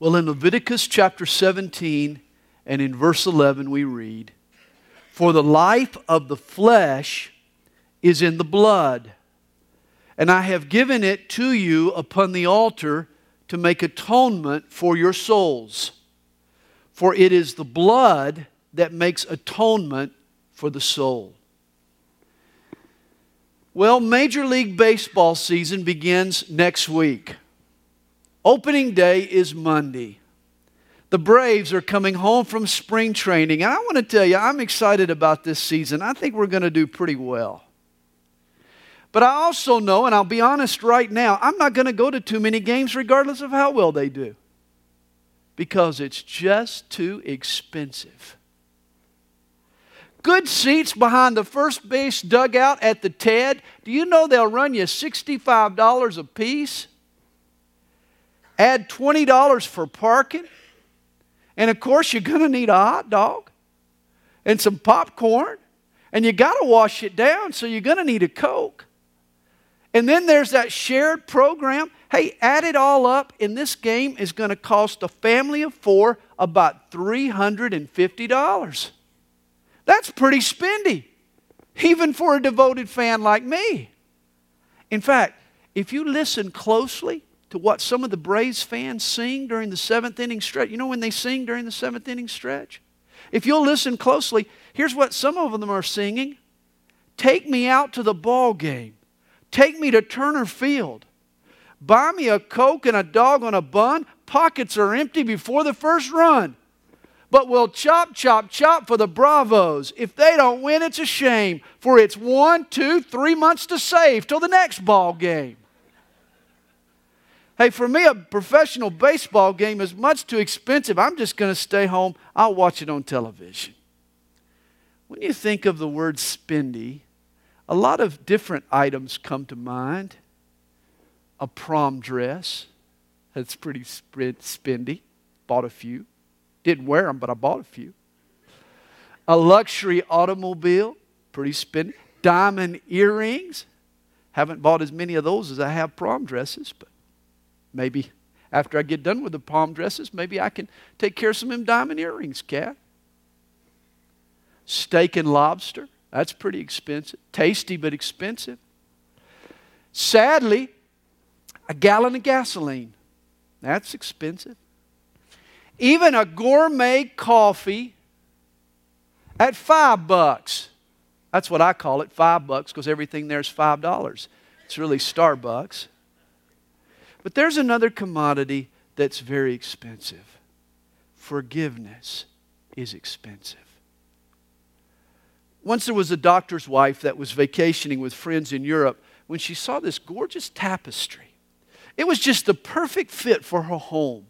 Well, in Leviticus chapter 17 and in verse 11, we read, For the life of the flesh is in the blood, and I have given it to you upon the altar to make atonement for your souls. For it is the blood that makes atonement for the soul. Well, Major League Baseball season begins next week. Opening day is Monday. The Braves are coming home from spring training, and I want to tell you, I'm excited about this season. I think we're going to do pretty well. But I also know, and I'll be honest right now, I'm not going to go to too many games regardless of how well they do because it's just too expensive. Good seats behind the first base dugout at the TED, do you know they'll run you $65 a piece? Add $20 for parking. And of course, you're going to need a hot dog and some popcorn. And you got to wash it down, so you're going to need a Coke. And then there's that shared program. Hey, add it all up, and this game is going to cost a family of four about $350. That's pretty spendy, even for a devoted fan like me. In fact, if you listen closely to what some of the Braves fans sing during the seventh inning stretch, you know when they sing during the seventh inning stretch? If you'll listen closely, here's what some of them are singing Take me out to the ball game. Take me to Turner Field. Buy me a Coke and a dog on a bun. Pockets are empty before the first run. But we'll chop, chop, chop for the Bravos. If they don't win, it's a shame, for it's one, two, three months to save till the next ball game. Hey, for me, a professional baseball game is much too expensive. I'm just going to stay home. I'll watch it on television. When you think of the word spendy, a lot of different items come to mind. A prom dress, that's pretty spendy. Bought a few. Didn't wear them, but I bought a few. A luxury automobile, pretty spendy. Diamond earrings. Haven't bought as many of those as I have prom dresses, but maybe after I get done with the palm dresses, maybe I can take care of some of them diamond earrings, cat. Steak and lobster. That's pretty expensive. Tasty, but expensive. Sadly, a gallon of gasoline. That's expensive. Even a gourmet coffee at five bucks. That's what I call it, five bucks, because everything there is five dollars. It's really Starbucks. But there's another commodity that's very expensive. Forgiveness is expensive. Once there was a doctor's wife that was vacationing with friends in Europe when she saw this gorgeous tapestry. It was just the perfect fit for her home.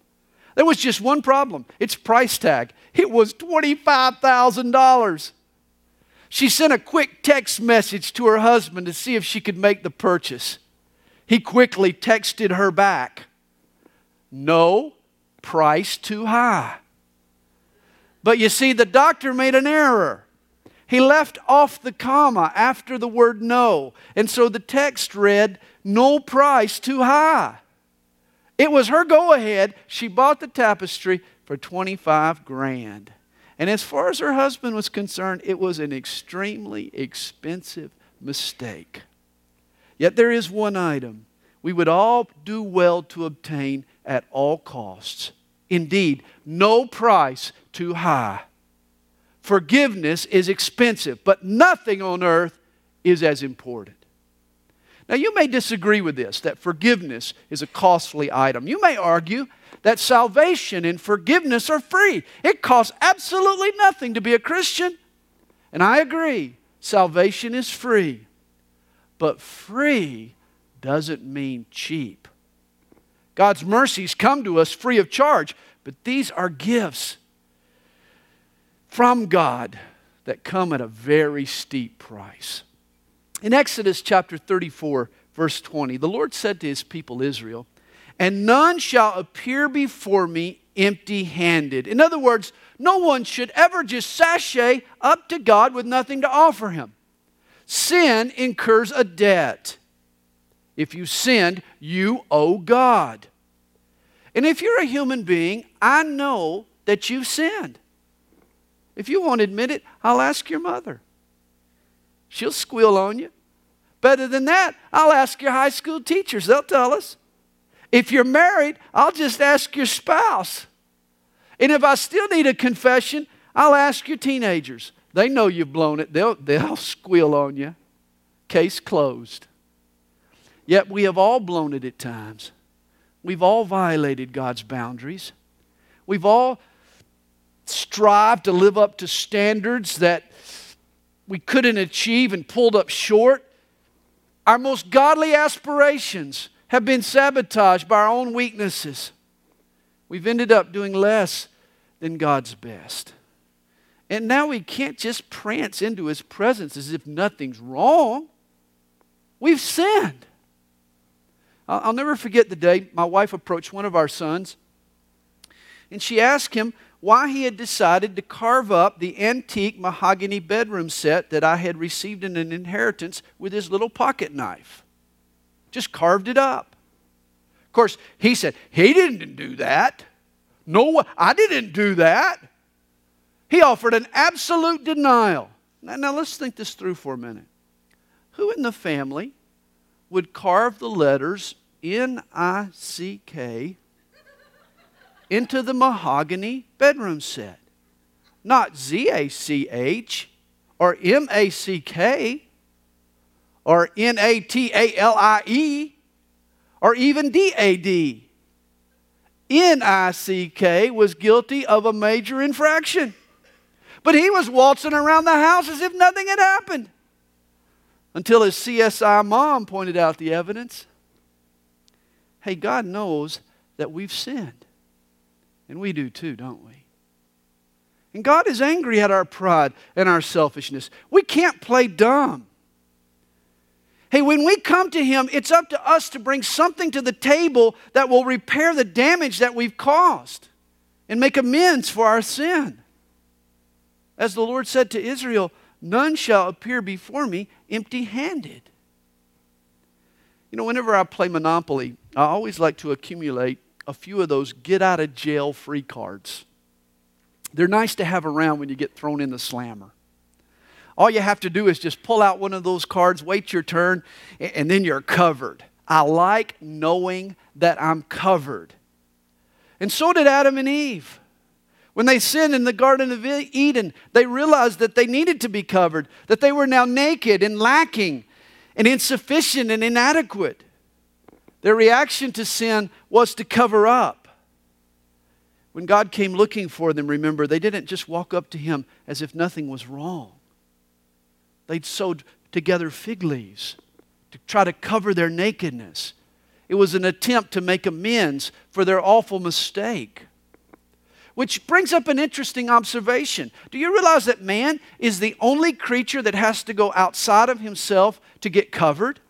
There was just one problem its price tag. It was $25,000. She sent a quick text message to her husband to see if she could make the purchase. He quickly texted her back No, price too high. But you see, the doctor made an error. He left off the comma after the word no. And so the text read, No price too high. It was her go ahead. She bought the tapestry for 25 grand. And as far as her husband was concerned, it was an extremely expensive mistake. Yet there is one item we would all do well to obtain at all costs. Indeed, no price too high. Forgiveness is expensive, but nothing on earth is as important. Now, you may disagree with this, that forgiveness is a costly item. You may argue that salvation and forgiveness are free. It costs absolutely nothing to be a Christian. And I agree, salvation is free. But free doesn't mean cheap. God's mercies come to us free of charge, but these are gifts from God that come at a very steep price. In Exodus chapter 34, verse 20, the Lord said to his people Israel, And none shall appear before me empty handed. In other words, no one should ever just sashay up to God with nothing to offer him. Sin incurs a debt. If you sinned, you owe God. And if you're a human being, I know that you've sinned. If you won't admit it, I'll ask your mother. She'll squeal on you. Better than that, I'll ask your high school teachers. They'll tell us. If you're married, I'll just ask your spouse. And if I still need a confession, I'll ask your teenagers. They know you've blown it, they'll, they'll squeal on you. Case closed. Yet we have all blown it at times. We've all violated God's boundaries. We've all strived to live up to standards that we couldn't achieve and pulled up short. Our most godly aspirations have been sabotaged by our own weaknesses. We've ended up doing less than God's best. And now we can't just prance into His presence as if nothing's wrong. We've sinned. I'll never forget the day my wife approached one of our sons and she asked him why he had decided to carve up the antique mahogany bedroom set that I had received in an inheritance with his little pocket knife. Just carved it up. Of course, he said, He didn't do that. No, I didn't do that. He offered an absolute denial. Now, now let's think this through for a minute. Who in the family would carve the letters N I C K into the mahogany bedroom set? Not Z A C H or M A C K or N A T A L I E or even D A D. N I C K was guilty of a major infraction. But he was waltzing around the house as if nothing had happened until his CSI mom pointed out the evidence. Hey, God knows that we've sinned. And we do too, don't we? And God is angry at our pride and our selfishness. We can't play dumb. Hey, when we come to Him, it's up to us to bring something to the table that will repair the damage that we've caused and make amends for our sin. As the Lord said to Israel, none shall appear before me empty handed. You know, whenever I play Monopoly, I always like to accumulate a few of those get out of jail free cards. They're nice to have around when you get thrown in the slammer. All you have to do is just pull out one of those cards, wait your turn, and then you're covered. I like knowing that I'm covered. And so did Adam and Eve. When they sinned in the Garden of Eden, they realized that they needed to be covered, that they were now naked and lacking and insufficient and inadequate. Their reaction to sin was to cover up. When God came looking for them, remember, they didn't just walk up to Him as if nothing was wrong. They'd sewed together fig leaves to try to cover their nakedness. It was an attempt to make amends for their awful mistake. Which brings up an interesting observation. Do you realize that man is the only creature that has to go outside of himself to get covered?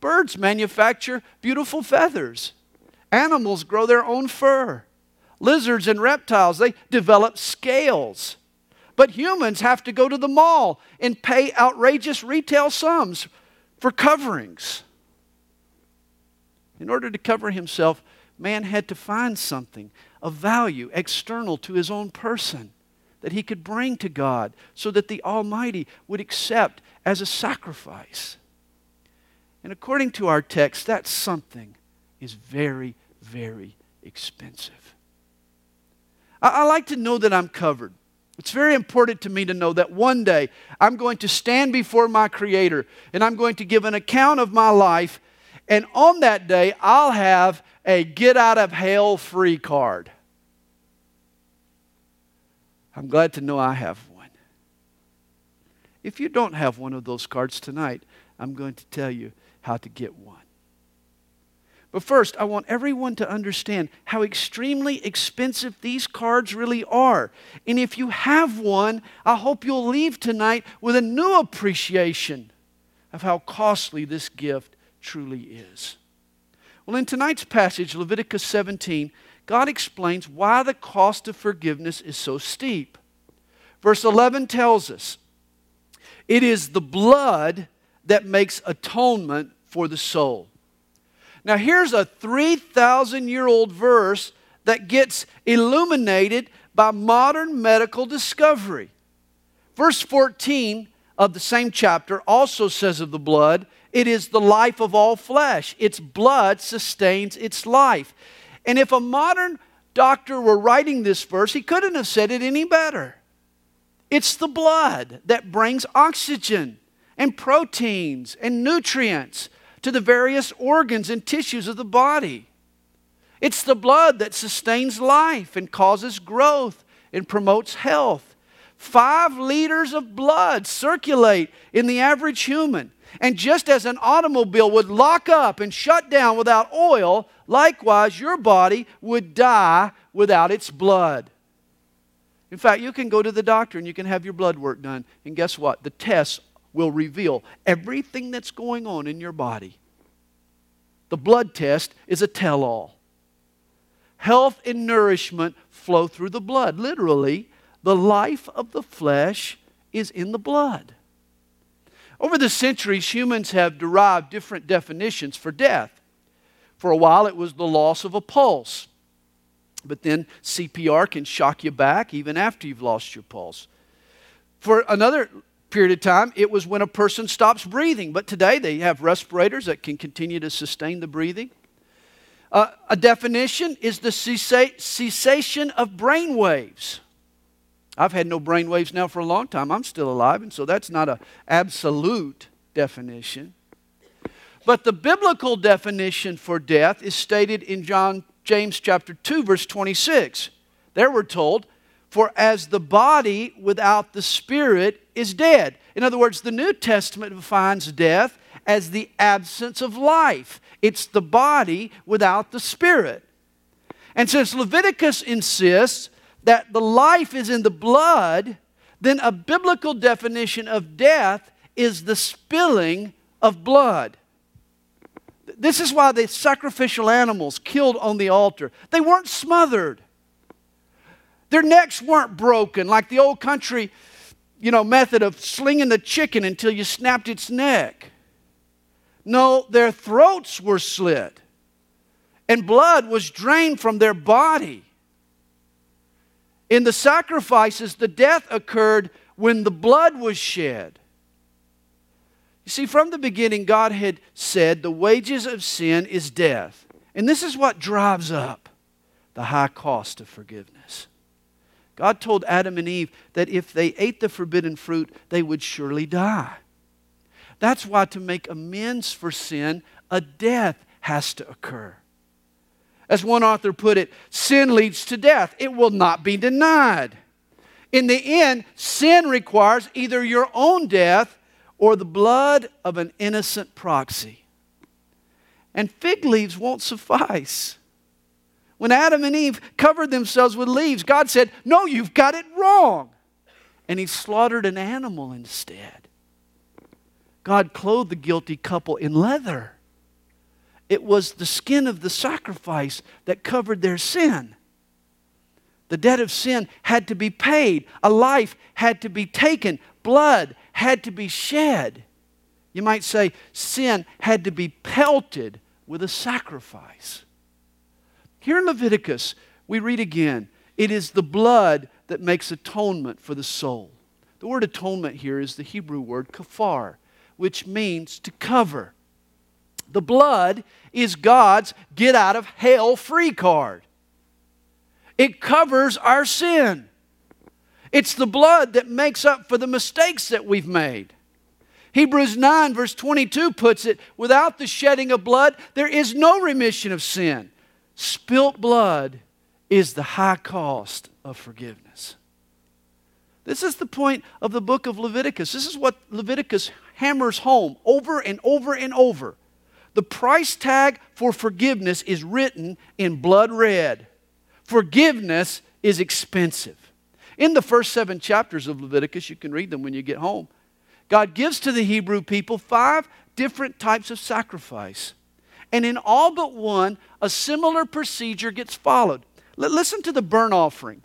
Birds manufacture beautiful feathers. Animals grow their own fur. Lizards and reptiles, they develop scales. But humans have to go to the mall and pay outrageous retail sums for coverings. In order to cover himself, man had to find something of value external to his own person that he could bring to God so that the Almighty would accept as a sacrifice. And according to our text, that something is very, very expensive. I, I, like to know that I'm covered. It's very important to me to know that one day I'm going to stand before my Creator and I'm going to give an account of my life. And on that day, I'll have a get out of hell free card. I'm glad to know I have one. If you don't have one of those cards tonight, I'm going to tell you how to get one. But first, I want everyone to understand how extremely expensive these cards really are. And if you have one, I hope you'll leave tonight with a new appreciation of how costly this gift truly is. Well, in tonight's passage, Leviticus 17, God explains why the cost of forgiveness is so steep. Verse 11 tells us it is the blood that makes atonement for the soul. Now, here's a 3,000 year old verse that gets illuminated by modern medical discovery. Verse 14 of the same chapter also says of the blood, it is the life of all flesh. Its blood sustains its life. And if a modern doctor were writing this verse, he couldn't have said it any better. It's the blood that brings oxygen and proteins and nutrients to the various organs and tissues of the body. It's the blood that sustains life and causes growth and promotes health. Five liters of blood circulate in the average human. And just as an automobile would lock up and shut down without oil, likewise your body would die without its blood. In fact, you can go to the doctor and you can have your blood work done. And guess what? The tests will reveal everything that's going on in your body. The blood test is a tell all. Health and nourishment flow through the blood. Literally, the life of the flesh is in the blood. Over the centuries, humans have derived different definitions for death. For a while, it was the loss of a pulse. But then CPR can shock you back even after you've lost your pulse. For another period of time, it was when a person stops breathing. But today they have respirators that can continue to sustain the breathing. Uh, a definition is the cessa- cessation of brain waves. I've had no brain waves now for a long time. I'm still alive, and so that's not an absolute definition. But the biblical definition for death is stated in John James chapter 2 verse 26. There we're told for as the body without the spirit is dead. In other words, the New Testament defines death as the absence of life. It's the body without the spirit. And since Leviticus insists that the life is in the blood, then a biblical definition of death is the spilling of blood. This is why the sacrificial animals killed on the altar, they weren't smothered. Their necks weren't broken like the old country, you know, method of slinging the chicken until you snapped its neck. No, their throats were slit and blood was drained from their body. In the sacrifices, the death occurred when the blood was shed. You see, from the beginning, God had said the wages of sin is death. And this is what drives up the high cost of forgiveness. God told Adam and Eve that if they ate the forbidden fruit, they would surely die. That's why, to make amends for sin, a death has to occur. As one author put it, sin leads to death. It will not be denied. In the end, sin requires either your own death or the blood of an innocent proxy. And fig leaves won't suffice. When Adam and Eve covered themselves with leaves, God said, No, you've got it wrong. And he slaughtered an animal instead. God clothed the guilty couple in leather. It was the skin of the sacrifice that covered their sin. The debt of sin had to be paid, a life had to be taken, blood had to be shed. You might say sin had to be pelted with a sacrifice. Here in Leviticus, we read again it is the blood that makes atonement for the soul. The word atonement here is the Hebrew word kafar, which means to cover. The blood is God's get out of hell free card. It covers our sin. It's the blood that makes up for the mistakes that we've made. Hebrews 9, verse 22 puts it without the shedding of blood, there is no remission of sin. Spilt blood is the high cost of forgiveness. This is the point of the book of Leviticus. This is what Leviticus hammers home over and over and over. The price tag for forgiveness is written in blood red. Forgiveness is expensive. In the first seven chapters of Leviticus, you can read them when you get home. God gives to the Hebrew people five different types of sacrifice. And in all but one, a similar procedure gets followed. Listen to the burnt offering,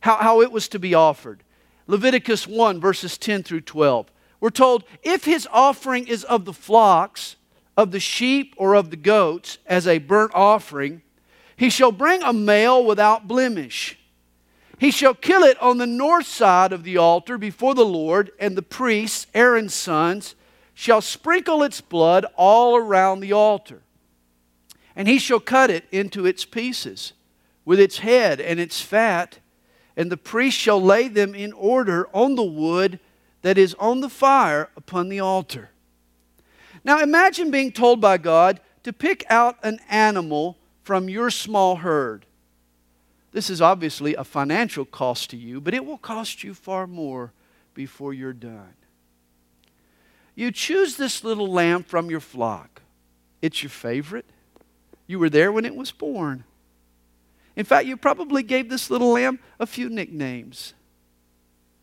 how, how it was to be offered. Leviticus 1, verses 10 through 12. We're told, if his offering is of the flocks, of the sheep or of the goats as a burnt offering, he shall bring a male without blemish. He shall kill it on the north side of the altar before the Lord, and the priests, Aaron's sons, shall sprinkle its blood all around the altar. And he shall cut it into its pieces, with its head and its fat, and the priest shall lay them in order on the wood that is on the fire upon the altar. Now imagine being told by God to pick out an animal from your small herd. This is obviously a financial cost to you, but it will cost you far more before you're done. You choose this little lamb from your flock. It's your favorite. You were there when it was born. In fact, you probably gave this little lamb a few nicknames.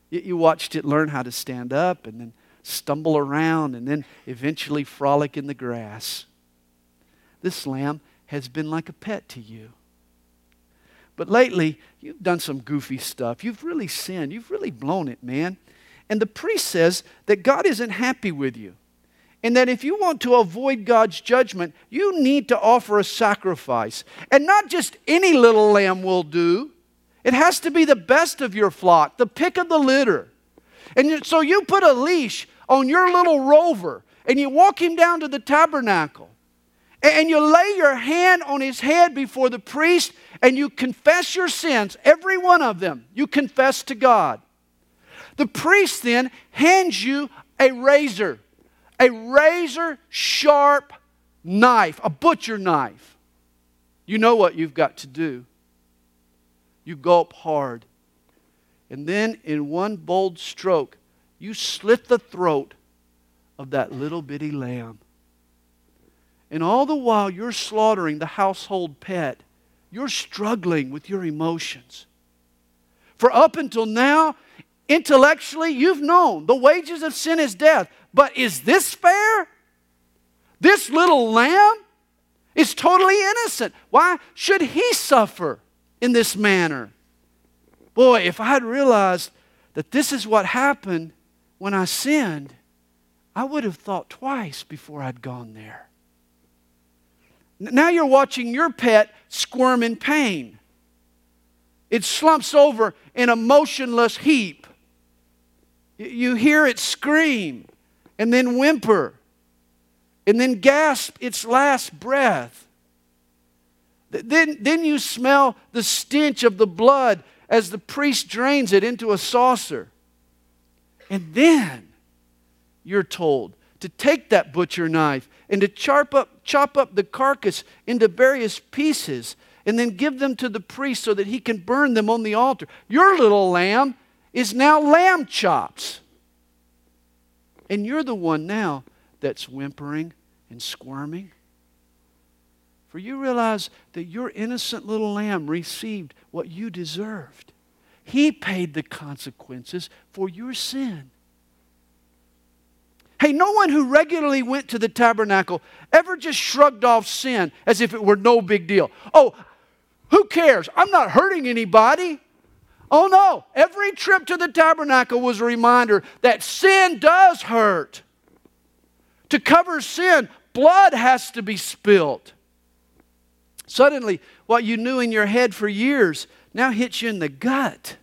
You watched it learn how to stand up and then stumble around and then eventually frolic in the grass. This lamb has been like a pet to you. But lately, you've done some goofy stuff. You've really sinned. You've really blown it, man. And the priest says that God isn't happy with you. And that if you want to avoid God's judgment, you need to offer a sacrifice. And not just any little lamb will do, it has to be the best of your flock, the pick of the litter. And so you put a leash on your little rover and you walk him down to the tabernacle and you lay your hand on his head before the priest and you confess your sins, every one of them, you confess to God. The priest then hands you a razor, a razor sharp knife, a butcher knife. You know what you've got to do. You gulp hard. And then, in one bold stroke, you slit the throat of that little bitty lamb. And all the while you're slaughtering the household pet, you're struggling with your emotions. For up until now, intellectually, you've known the wages of sin is death. But is this fair? This little lamb is totally innocent. Why should he suffer in this manner? Boy, if I had realized that this is what happened when I sinned, I would have thought twice before I'd gone there. Now you're watching your pet squirm in pain. It slumps over in a motionless heap. You hear it scream and then whimper and then gasp its last breath. Then, then you smell the stench of the blood as the priest drains it into a saucer. And then you're told to take that butcher knife and to chop up, chop up the carcass into various pieces and then give them to the priest so that he can burn them on the altar. Your little lamb is now lamb chops. And you're the one now that's whimpering and squirming. For you realize that your innocent little lamb received what you deserved. He paid the consequences for your sin. Hey, no one who regularly went to the tabernacle ever just shrugged off sin as if it were no big deal. Oh, who cares? I'm not hurting anybody. Oh no, every trip to the tabernacle was a reminder that sin does hurt. To cover sin, blood has to be spilled. Suddenly, what you knew in your head for years now hits you in the gut.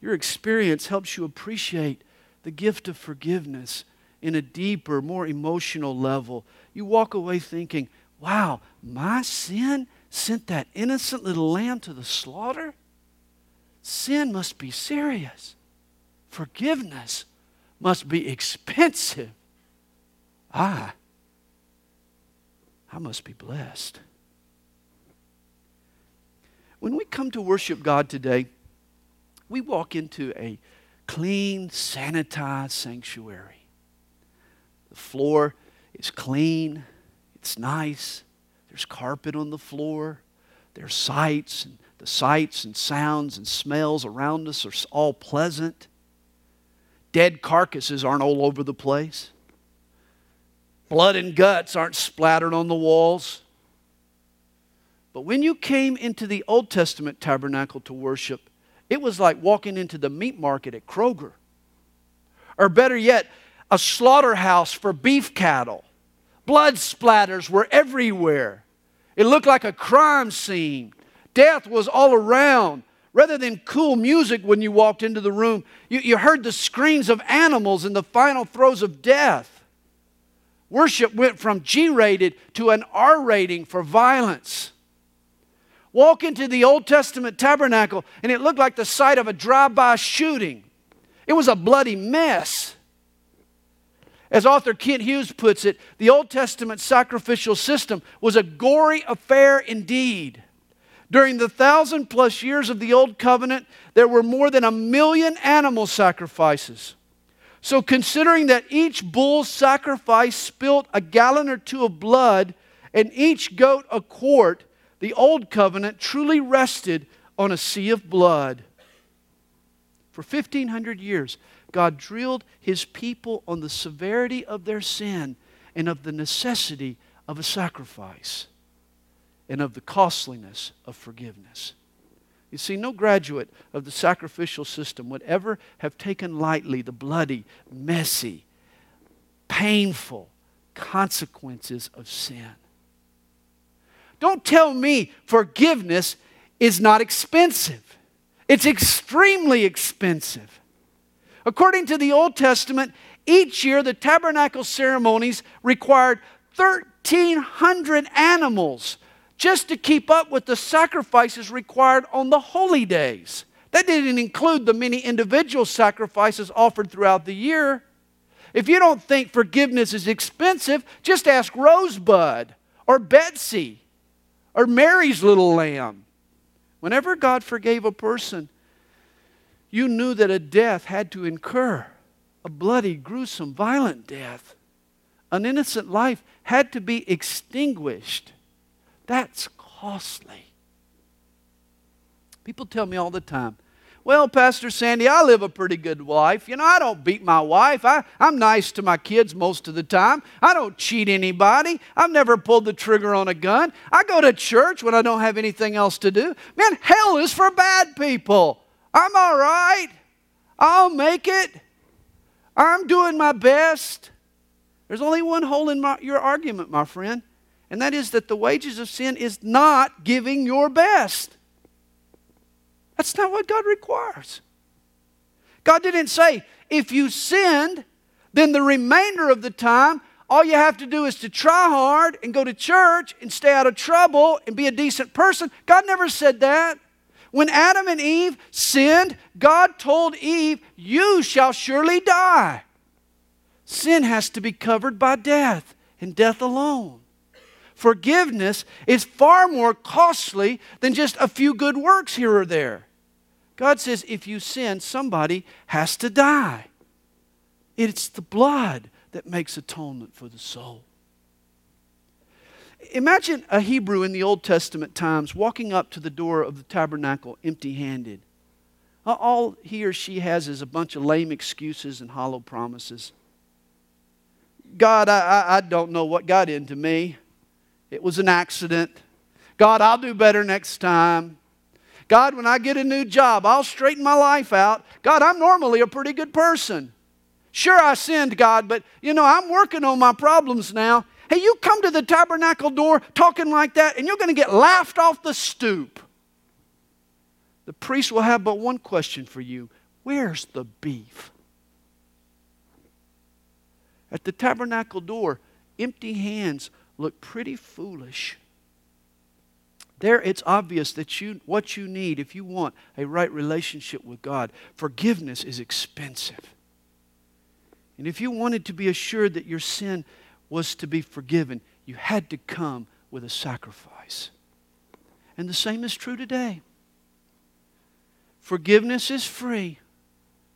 Your experience helps you appreciate the gift of forgiveness in a deeper, more emotional level. You walk away thinking, wow, my sin sent that innocent little lamb to the slaughter? Sin must be serious. Forgiveness must be expensive. I, I must be blessed. When we come to worship God today, we walk into a clean, sanitized sanctuary. The floor is clean, it's nice, there's carpet on the floor, there's sights, and the sights and sounds and smells around us are all pleasant. Dead carcasses aren't all over the place. Blood and guts aren't splattered on the walls. But when you came into the Old Testament tabernacle to worship, it was like walking into the meat market at Kroger. Or better yet, a slaughterhouse for beef cattle. Blood splatters were everywhere. It looked like a crime scene. Death was all around. Rather than cool music when you walked into the room, you, you heard the screams of animals in the final throes of death. Worship went from G rated to an R rating for violence. Walk into the Old Testament tabernacle, and it looked like the site of a drive by shooting. It was a bloody mess. As author Kent Hughes puts it, the Old Testament sacrificial system was a gory affair indeed. During the thousand plus years of the Old Covenant, there were more than a million animal sacrifices. So, considering that each bull sacrifice spilt a gallon or two of blood and each goat a quart, the Old Covenant truly rested on a sea of blood. For 1,500 years, God drilled his people on the severity of their sin and of the necessity of a sacrifice and of the costliness of forgiveness. You see, no graduate of the sacrificial system would ever have taken lightly the bloody, messy, painful consequences of sin. Don't tell me forgiveness is not expensive. It's extremely expensive. According to the Old Testament, each year the tabernacle ceremonies required 1,300 animals just to keep up with the sacrifices required on the holy days. That didn't include the many individual sacrifices offered throughout the year. If you don't think forgiveness is expensive, just ask Rosebud or Betsy or Mary's little lamb. Whenever God forgave a person, you knew that a death had to incur a bloody, gruesome, violent death. An innocent life had to be extinguished. That's costly. People tell me all the time, well, Pastor Sandy, I live a pretty good life. You know, I don't beat my wife. I, I'm nice to my kids most of the time. I don't cheat anybody. I've never pulled the trigger on a gun. I go to church when I don't have anything else to do. Man, hell is for bad people. I'm all right. I'll make it. I'm doing my best. There's only one hole in my, your argument, my friend, and that is that the wages of sin is not giving your best. That's not what God requires. God didn't say, if you sinned, then the remainder of the time, all you have to do is to try hard and go to church and stay out of trouble and be a decent person. God never said that. When Adam and Eve sinned, God told Eve, You shall surely die. Sin has to be covered by death and death alone forgiveness is far more costly than just a few good works here or there. God says if you sin, somebody has to die. It's the blood that makes atonement for the soul. Imagine a Hebrew in the Old Testament times walking up to the door of the tabernacle empty handed. Uh, all he or she has is a bunch of lame excuses and hollow promises. God, I, I don't know what got into me. It was an accident. God, I'll do better next time. God, when I get a new job, I'll straighten my life out. God, I'm normally a pretty good person. Sure, I sinned, God, but you know, I'm working on my problems now. Hey, you come to the tabernacle door talking like that, and you're going to get laughed off the stoop. The priest will have but one question for you Where's the beef? At the tabernacle door, empty hands look pretty foolish. There, it's obvious that you, what you need if you want a right relationship with God, forgiveness is expensive. And if you wanted to be assured that your sin was to be forgiven, you had to come with a sacrifice. And the same is true today. Forgiveness is free,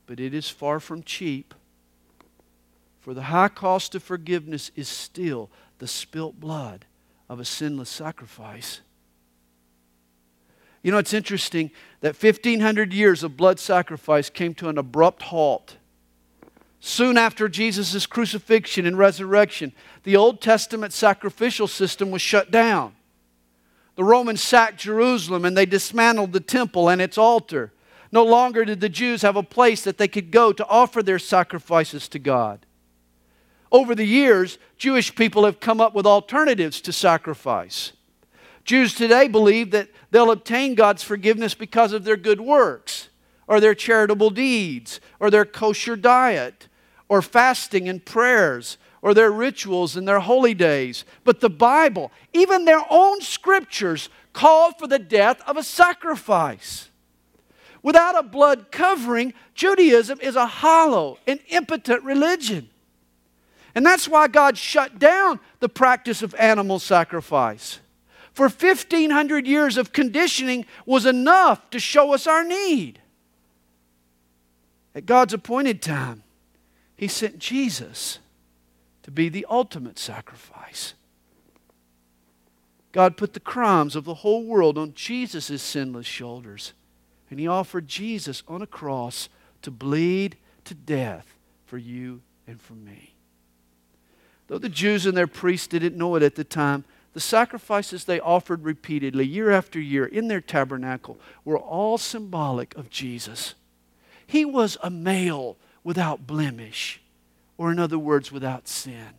but it is far from cheap. For the high cost of forgiveness is still the spilt blood of a sinless sacrifice. You know, it's interesting that 1,500 years of blood sacrifice came to an abrupt halt. Soon after Jesus' crucifixion and resurrection, the Old Testament sacrificial system was shut down. The Romans sacked Jerusalem and they dismantled the temple and its altar. No longer did the Jews have a place that they could go to offer their sacrifices to God. over the years, Jewish people have come up with alternatives to sacrifice. Jews today believe that they'll obtain God's forgiveness because of their good works, or their charitable deeds, or their kosher diet, or fasting and prayers, or their rituals and their holy days. But the Bible, even their own scriptures, call for the death of a sacrifice. Without a blood covering, Judaism is a hollow and impotent religion. And that's why God shut down the practice of animal sacrifice. For 1,500 years of conditioning was enough to show us our need. At God's appointed time, He sent Jesus to be the ultimate sacrifice. God put the crimes of the whole world on Jesus' sinless shoulders, and He offered Jesus on a cross to bleed to death for you and for me. Though the Jews and their priests didn't know it at the time, the sacrifices they offered repeatedly, year after year, in their tabernacle, were all symbolic of Jesus. He was a male without blemish, or in other words, without sin.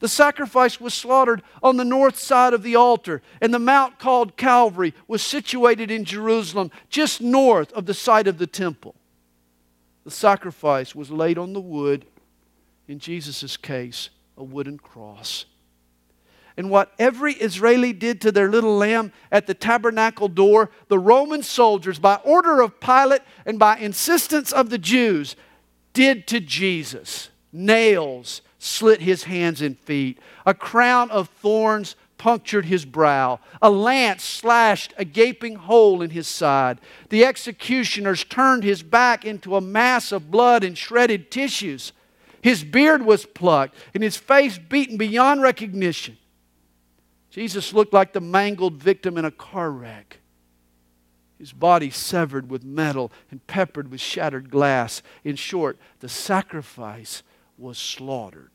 The sacrifice was slaughtered on the north side of the altar, and the mount called Calvary was situated in Jerusalem, just north of the site of the temple. The sacrifice was laid on the wood, in Jesus' case, a wooden cross. And what every Israeli did to their little lamb at the tabernacle door, the Roman soldiers, by order of Pilate and by insistence of the Jews, did to Jesus. Nails slit his hands and feet, a crown of thorns punctured his brow. A lance slashed a gaping hole in his side. The executioners turned his back into a mass of blood and shredded tissues. His beard was plucked and his face beaten beyond recognition. Jesus looked like the mangled victim in a car wreck. His body severed with metal and peppered with shattered glass. In short, the sacrifice was slaughtered.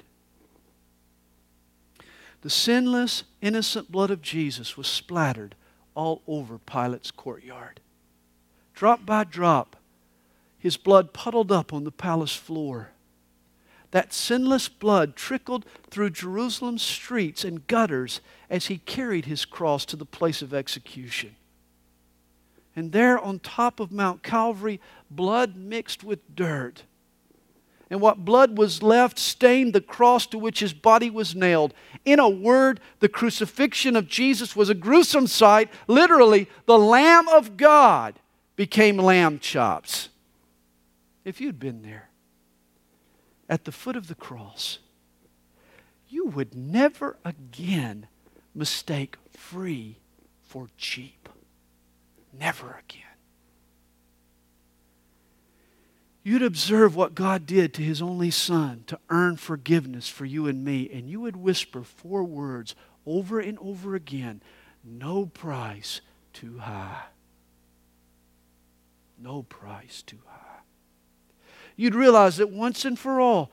The sinless, innocent blood of Jesus was splattered all over Pilate's courtyard. Drop by drop, his blood puddled up on the palace floor that sinless blood trickled through Jerusalem's streets and gutters as he carried his cross to the place of execution. And there on top of Mount Calvary, blood mixed with dirt. And what blood was left stained the cross to which his body was nailed. In a word, the crucifixion of Jesus was a gruesome sight. Literally, the Lamb of God became lamb chops. If you'd been there, at the foot of the cross, you would never again mistake free for cheap. Never again. You'd observe what God did to His only Son to earn forgiveness for you and me, and you would whisper four words over and over again no price too high. No price too high you'd realize that once and for all,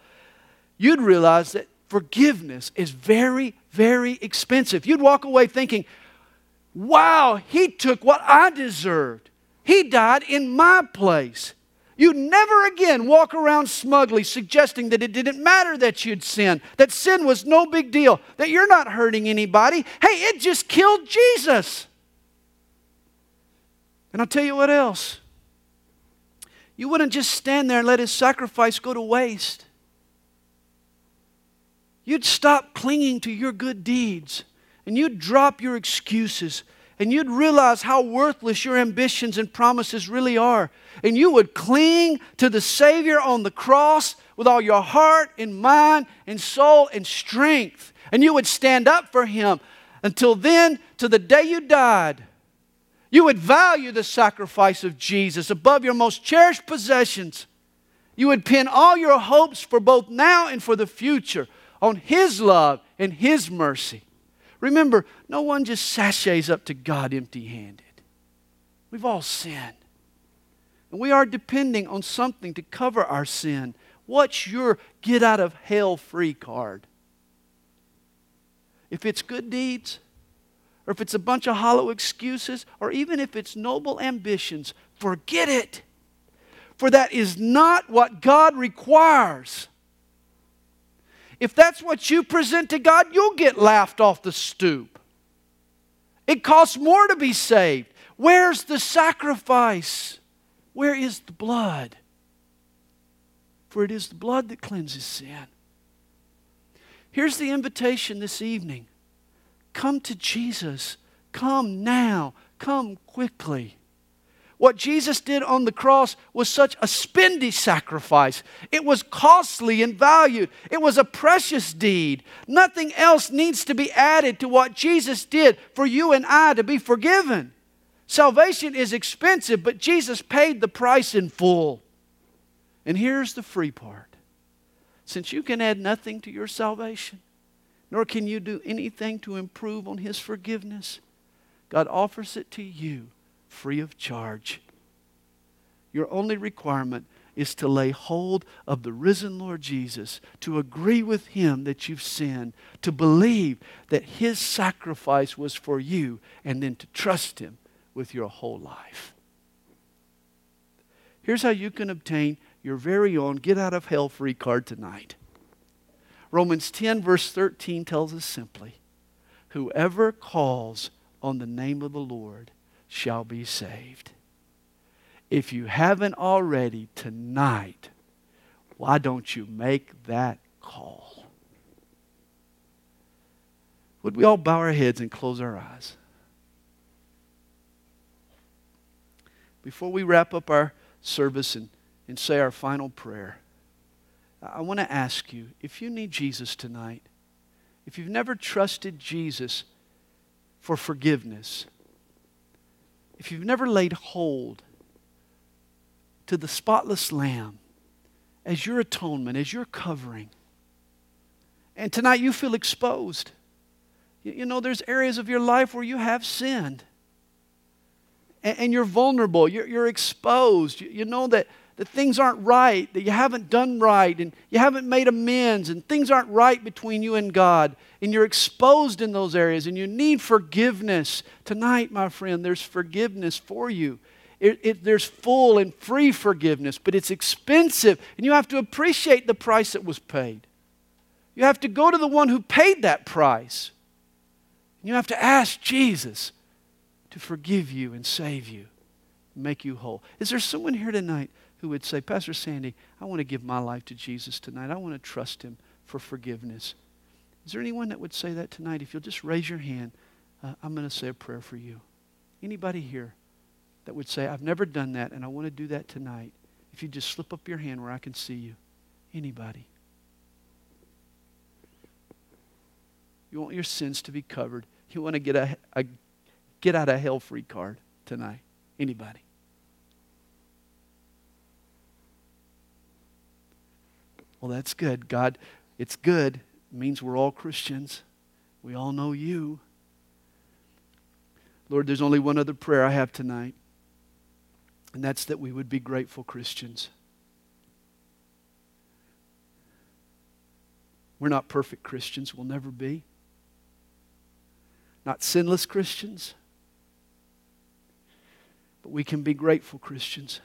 you'd realize that forgiveness is very, very expensive. You'd walk away thinking, wow, he took what I deserved. He died in my place. You'd never again walk around smugly suggesting that it didn't matter that you'd sinned, that sin was no big deal, that you're not hurting anybody. Hey, it just killed Jesus. And I'll tell you what else you wouldn't just stand there and let his sacrifice go to waste. You'd stop clinging to your good deeds and you'd drop your excuses and you'd realize how worthless your ambitions and promises really are. And you would cling to the Savior on the cross with all your heart and mind and soul and strength. And you would stand up for Him until then, to the day you died. You would value the sacrifice of Jesus above your most cherished possessions. You would pin all your hopes for both now and for the future on His love and His mercy. Remember, no one just sashays up to God empty handed. We've all sinned. And we are depending on something to cover our sin. What's your get out of hell free card? If it's good deeds, or if it's a bunch of hollow excuses, or even if it's noble ambitions, forget it. For that is not what God requires. If that's what you present to God, you'll get laughed off the stoop. It costs more to be saved. Where's the sacrifice? Where is the blood? For it is the blood that cleanses sin. Here's the invitation this evening come to Jesus. Come now. Come quickly. What Jesus did on the cross was such a spendy sacrifice. It was costly and valued. It was a precious deed. Nothing else needs to be added to what Jesus did for you and I to be forgiven. Salvation is expensive, but Jesus paid the price in full. And here's the free part since you can add nothing to your salvation, nor can you do anything to improve on His forgiveness, God offers it to you free of charge. Your only requirement is to lay hold of the risen Lord Jesus, to agree with Him that you've sinned, to believe that His sacrifice was for you, and then to trust Him with your whole life. Here's how you can obtain your very own get out of hell free card tonight. Romans 10, verse 13 tells us simply Whoever calls on the name of the Lord shall be saved. If you haven't already tonight, why don't you make that call? Would we all bow our heads and close our eyes? Before we wrap up our service and, and say our final prayer, I want to ask you if you need Jesus tonight, if you've never trusted Jesus for forgiveness, if you've never laid hold to the spotless Lamb as your atonement, as your covering, and tonight you feel exposed, you, know, there's areas of your life where you have sinned and, you're vulnerable, you're, exposed. You know that that things aren't right, that you haven't done right, and you haven't made amends, and things aren't right between you and God, and you're exposed in those areas, and you need forgiveness. Tonight, my friend, there's forgiveness for you. It, it, there's full and free forgiveness, but it's expensive, and you have to appreciate the price that was paid. You have to go to the one who paid that price. You have to ask Jesus to forgive you and save you, make you whole. Is there someone here tonight who would say, Pastor Sandy, I want to give my life to Jesus tonight. I want to trust him for forgiveness. Is there anyone that would say that tonight? If you'll just raise your hand, uh, I'm going to say a prayer for you. Anybody here that would say, I've never done that and I want to do that tonight? If you just slip up your hand where I can see you. Anybody? You want your sins to be covered. You want to get a, a get out of hell free card tonight. Anybody? Well, that's good. God, it's good. It means we're all Christians. We all know you. Lord, there's only one other prayer I have tonight, and that's that we would be grateful Christians. We're not perfect Christians, we'll never be. Not sinless Christians, but we can be grateful Christians.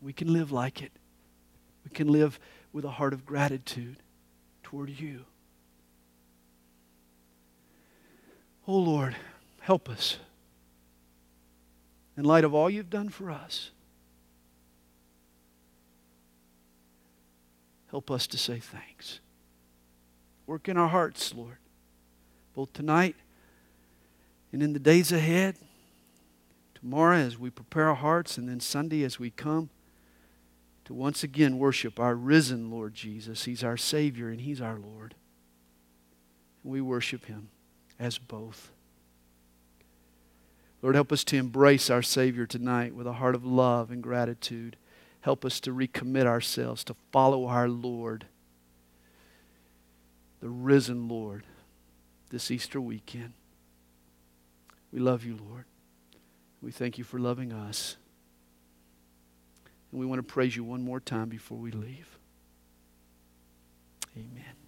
We can live like it. We can live with a heart of gratitude toward you. Oh Lord, help us. In light of all you've done for us, help us to say thanks. Work in our hearts, Lord, both tonight and in the days ahead, tomorrow as we prepare our hearts, and then Sunday as we come to once again worship our risen Lord Jesus. He's our Savior and He's our Lord. We worship Him as both. Lord, help us to embrace our Savior tonight with a heart of love and gratitude. Help us to recommit ourselves to follow our Lord, the risen Lord, this Easter weekend. We love you, Lord. We thank you for loving us. And we want to praise you one more time before we leave. Amen.